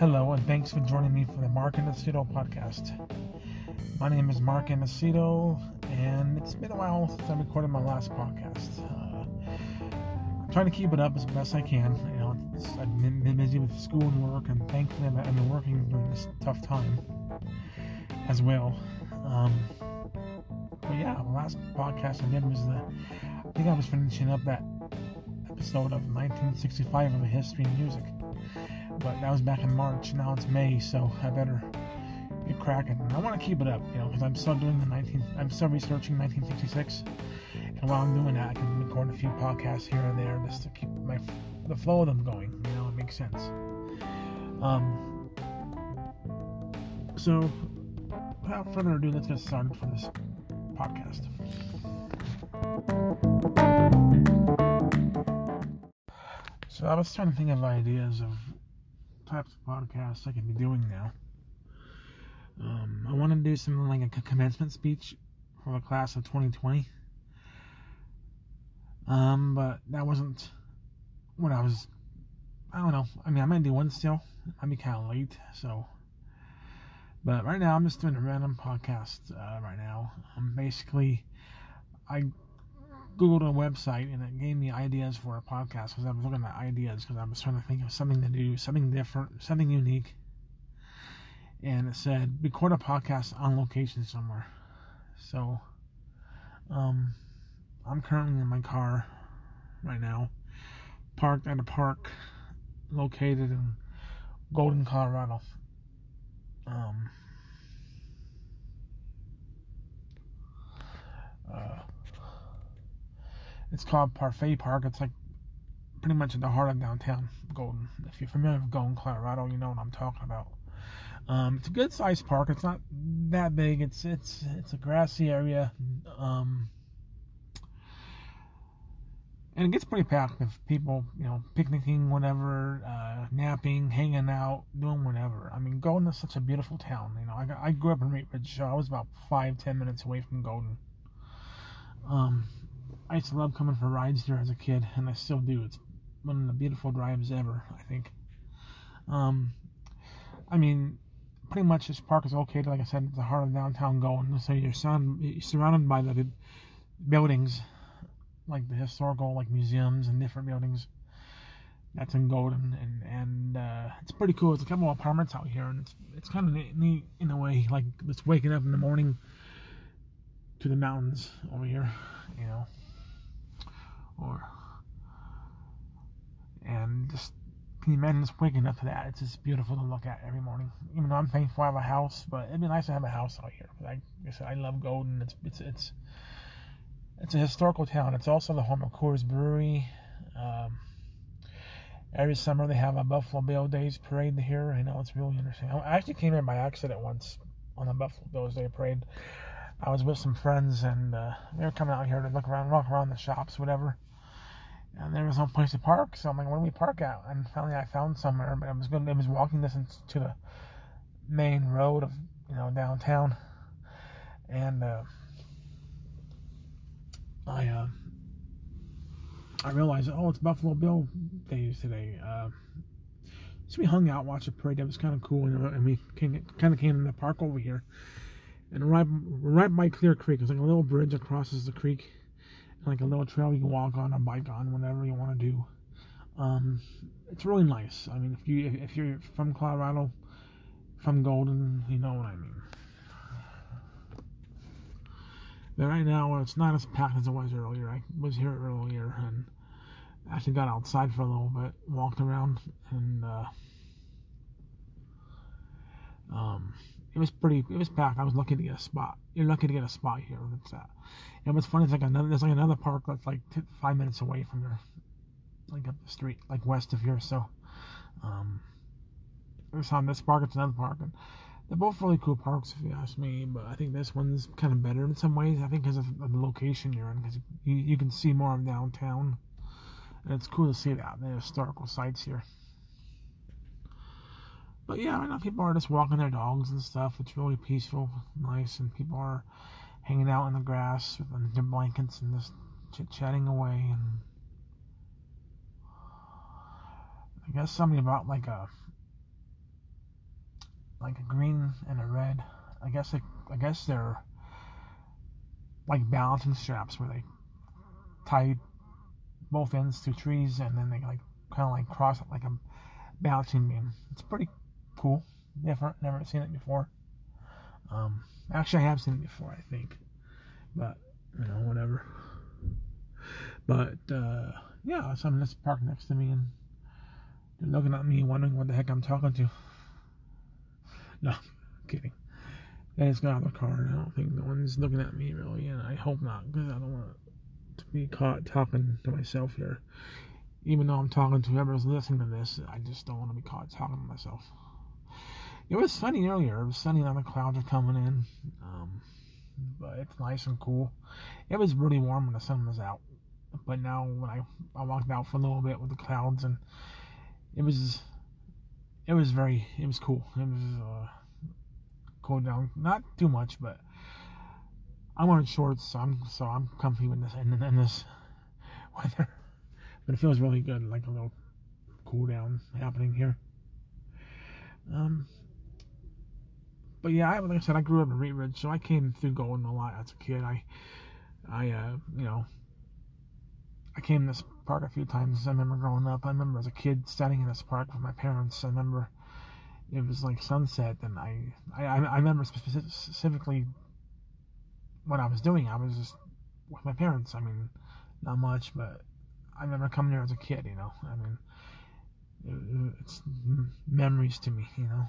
Hello, and thanks for joining me for the Mark Innacito podcast. My name is Mark Innacito, and it's been a while since I recorded my last podcast. Uh, I'm trying to keep it up as best I can. You know, I've been, busy with school and work, and thankfully I've been working during this tough time as well. Um, but yeah, the last podcast I did was the. I think I was finishing up that episode of 1965 of history of music but that was back in March. Now it's May, so I better get cracking. And I want to keep it up, you know, because I'm still doing the 19. I'm still researching 1966, and while I'm doing that, I can record a few podcasts here and there just to keep my the flow of them going. You know, it makes sense. Um. So, without further ado, let's get started for this podcast. So I was trying to think of ideas of types of podcasts I could be doing now. Um, I want to do something like a commencement speech for the class of 2020. Um, but that wasn't what I was. I don't know. I mean, I might do one still. I might be kind of late, so. But right now, I'm just doing a random podcast uh, right now. Um, basically, I Googled a website and it gave me ideas for a podcast because I was looking at ideas because I was trying to think of something to do, something different, something unique. And it said record a podcast on location somewhere. So, um, I'm currently in my car right now, parked at a park located in Golden, Colorado. Um, uh, it's called Parfet Park. It's like pretty much in the heart of downtown Golden. If you're familiar with Golden, Colorado, you know what I'm talking about. Um, it's a good sized park. It's not that big. It's it's it's a grassy area. Um, and it gets pretty packed with people, you know, picnicking, whatever, uh, napping, hanging out, doing whatever. I mean, Golden is such a beautiful town. You know, I, I grew up in Ridge, so I was about five, ten minutes away from Golden. Um, I used to love coming for rides here as a kid, and I still do. It's one of the beautiful drives ever, I think. Um, I mean, pretty much this park is located, like I said, at the heart of downtown Golden. So you're, surrounded, you're surrounded by the buildings, like the historical, like museums and different buildings. That's in Golden, and and uh, it's pretty cool. It's a couple of apartments out here, and it's it's kind of neat in a way. Like it's waking up in the morning to the mountains over here, you know or and just can you imagine just waking up to that? It's just beautiful to look at every morning. Even though I'm thankful I have a house, but it'd be nice to have a house out here. Like I said, I love Golden. It's it's it's it's a historical town. It's also the home of Coors Brewery. Um, every summer they have a Buffalo Bill Days parade here. I know it's really interesting. I actually came here by accident once on the Buffalo Bills Day parade. I was with some friends and uh, they were coming out here to look around, walk around the shops, whatever and there was no place to park. So I'm like, where do we park at? And finally, I found somewhere, but it was good. It was walking distance to the main road of you know downtown, and uh, I uh, I realized, oh, it's Buffalo Bill Days today. Uh, so we hung out, watched the parade. That was kind of cool, you know, and we kind of came in the park over here, and right right by Clear Creek. It's like a little bridge that crosses the creek like a little trail you can walk on or bike on, whatever you want to do. Um, it's really nice. I mean, if you if you're from Colorado, from Golden, you know what I mean. But right now, it's not as packed as it was earlier. I was here earlier and actually got outside for a little bit, walked around, and uh, um, it was pretty. It was packed. I was lucky to get a spot. You're lucky to get a spot here. It's uh, and what's funny is like another. There's like another park that's like t- five minutes away from here, like up the street, like west of here. So, um, there's on this park. It's another park, and they're both really cool parks if you ask me. But I think this one's kind of better in some ways. I think because of the location you're in, because you you can see more of downtown, and it's cool to see that the historical sites here. But yeah, I know people are just walking their dogs and stuff. It's really peaceful, nice, and people are hanging out in the grass with their blankets and just chit chatting away. And I guess something about like a like a green and a red. I guess they, I guess they're like balancing straps where they tie both ends to trees and then they like kind of like cross it like a balancing beam. It's pretty cool, different. Never seen it before. Um, actually, I have seen it before, I think, but you know, whatever. But uh, yeah, someone just parked next to me and they're looking at me, wondering what the heck I'm talking to. No, kidding. They just got out of the car. And I don't think no one's looking at me really, and I hope not, because I don't want to be caught talking to myself here. Even though I'm talking to whoever's listening to this, I just don't want to be caught talking to myself. It was sunny earlier. It was sunny, now the clouds are coming in. Um, but it's nice and cool. It was really warm when the sun was out. But now when I, I walked out for a little bit with the clouds and it was it was very it was cool. It was uh, cool down, not too much, but I'm wearing shorts, so I'm so I'm comfy with this in, in this weather. But it feels really good, like a little cool down happening here. Um, but yeah, like I said, I grew up in Wheat Ridge, so I came through Golden a lot as a kid. I, I, uh, you know, I came this park a few times. I remember growing up. I remember as a kid standing in this park with my parents. I remember it was like sunset, and I, I, I remember specifically what I was doing. I was just with my parents. I mean, not much, but I remember coming here as a kid. You know, I mean, it, it's memories to me. You know.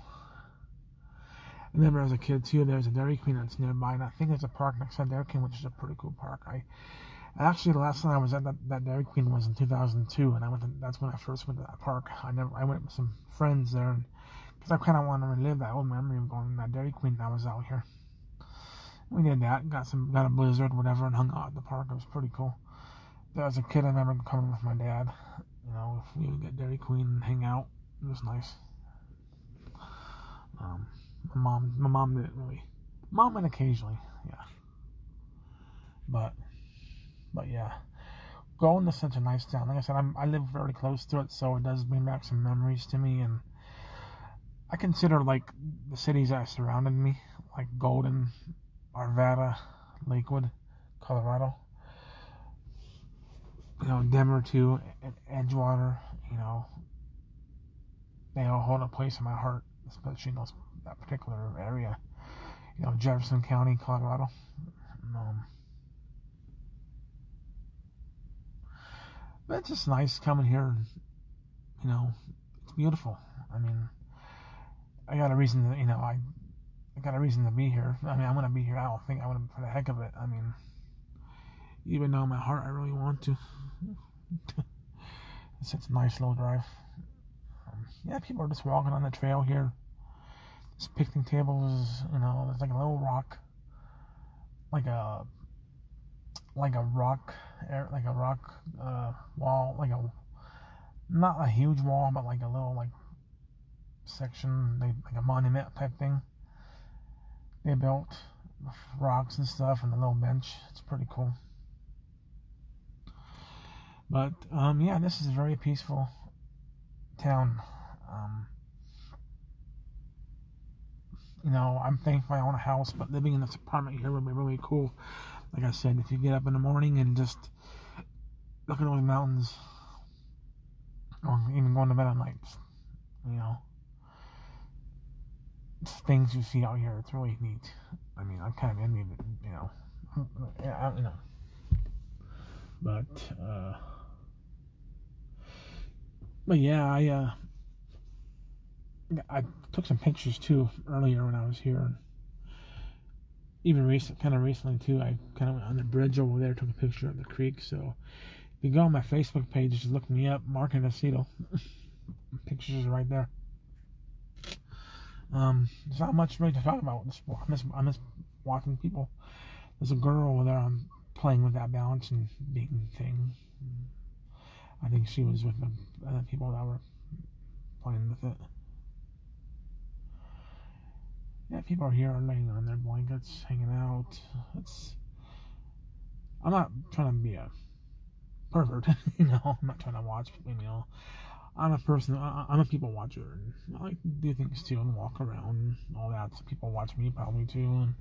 I remember as a kid too, there's a Dairy Queen that's nearby, and I think there's a park next to Dairy Queen, which is a pretty cool park. I actually the last time I was at that, that Dairy Queen was in 2002, and I went. To, that's when I first went to that park. I never. I went with some friends there, and because I kind of want to relive that old memory of going to that Dairy Queen that was out here. We did that. Got some. Got a blizzard, whatever, and hung out at the park. It was pretty cool. As a kid, I remember coming with my dad. You know, we would get Dairy Queen and hang out. It was nice. Um, my mom, my mom didn't really. Mom went occasionally, yeah. But, but yeah, going to such a nice town. Like I said, I'm, I live very close to it, so it does bring back some memories to me. And I consider like the cities that surrounded me, like Golden, Arvada, Lakewood, Colorado. You know, Denver too, and Edgewater. You know, they all hold a place in my heart, especially those that particular area. You know, Jefferson County, Colorado. Um, but it's just nice coming here. You know, it's beautiful. I mean, I got a reason to, you know, I, I got a reason to be here. I mean, I'm gonna be here. I don't think I want to for the heck of it. I mean, even though in my heart I really want to. it's, it's a nice little drive. Um, yeah, people are just walking on the trail here. This picnic table is, you know, there's like a little rock, like a, like a rock, like a rock uh, wall, like a, not a huge wall, but like a little like section, like, like a monument type thing. They built rocks and stuff and a little bench. It's pretty cool. But um, yeah, this is a very peaceful town. Um, you know, I'm thankful I own a house, but living in this apartment here would be really cool. Like I said, if you get up in the morning and just look at all the mountains, or even going to bed at night, you know, things you see out here, it's really neat. I mean, I'm kind of envious, you know, yeah, you know, but, uh, but yeah, I, uh, I took some pictures too earlier when I was here. Even recent, kind of recently too, I kind of went on the bridge over there, took a picture of the creek. So if you go on my Facebook page, just look me up, Mark Aceto. pictures are right there. Um, there's not much really to talk about. I miss, I miss watching people. There's a girl over there. I'm playing with that balance and beating thing. I think she was with the other people that were playing with it yeah, people are here laying on their blankets, hanging out. It's. I'm not trying to be a pervert, you know. I'm not trying to watch, you know. I'm a person. I'm a people watcher, and I like to do things too, and walk around, and all that. So people watch me probably too. And,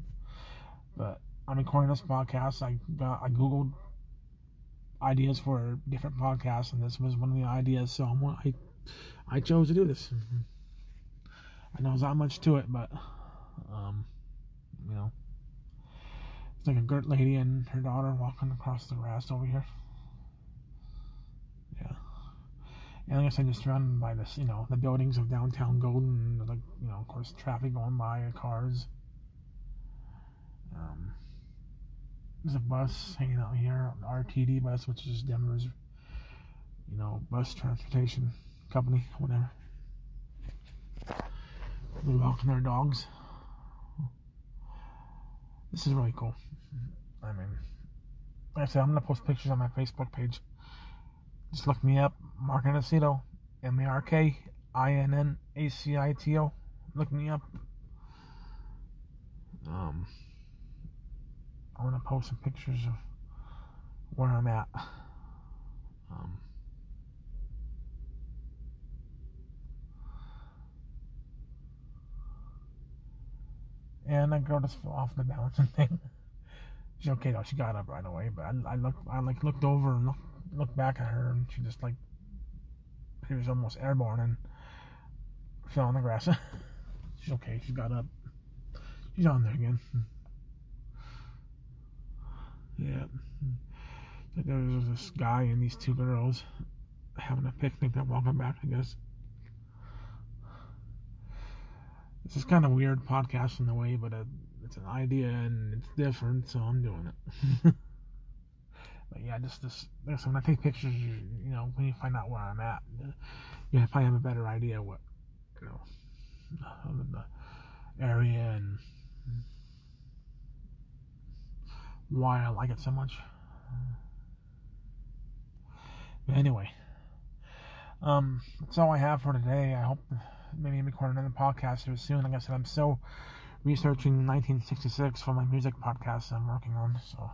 but I'm recording this podcast. I got I googled ideas for different podcasts, and this was one of the ideas. So I'm, I I chose to do this. Mm-hmm. I know there's not much to it, but um, you know, it's like a girt lady and her daughter walking across the grass over here. Yeah. And like I said, just surrounded by this, you know, the buildings of downtown Golden, like, you know, of course, traffic going by, cars. Um, there's a bus hanging out here, RTD bus, which is Denver's, you know, bus transportation company, whatever. They're walking their dogs. This is really cool. I mean, like I said, I'm gonna post pictures on my Facebook page. Just look me up, Mark Innacito, M A R K I N N A C I T O. Look me up. Um, I want to post some pictures of where I'm at. Um, and that girl just fell off the balancing thing. She's okay though. She got up right away, but I, I looked, I like looked over and looked, looked back at her, and she just like she was almost airborne and fell on the grass. She's okay. She got up. She's on there again. Yeah. There was this guy and these two girls having a picnic. They're walking back, I guess. This is kind of weird podcast in a way, but it's an idea and it's different, so I'm doing it. but yeah, just this. So when I take pictures, you, you know, when you find out where I'm at, you probably have a better idea what you know the area and why I like it so much. But anyway, um, that's all I have for today. I hope maybe record another podcast here soon. Like I said, I'm still researching 1966 for my music podcast I'm working on, so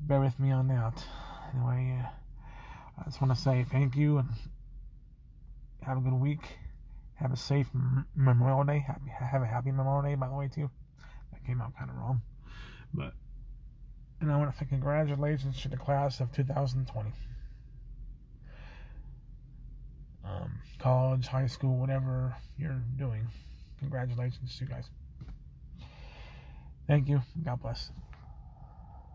bear with me on that. Anyway, uh, I just want to say thank you and have a good week. Have a safe Memorial Day. Happy, have a happy Memorial Day, by the way, too. That came out kind of wrong, but and I want to say congratulations to the class of 2020. Um, college, high school, whatever you're doing. Congratulations to you guys. Thank you. God bless.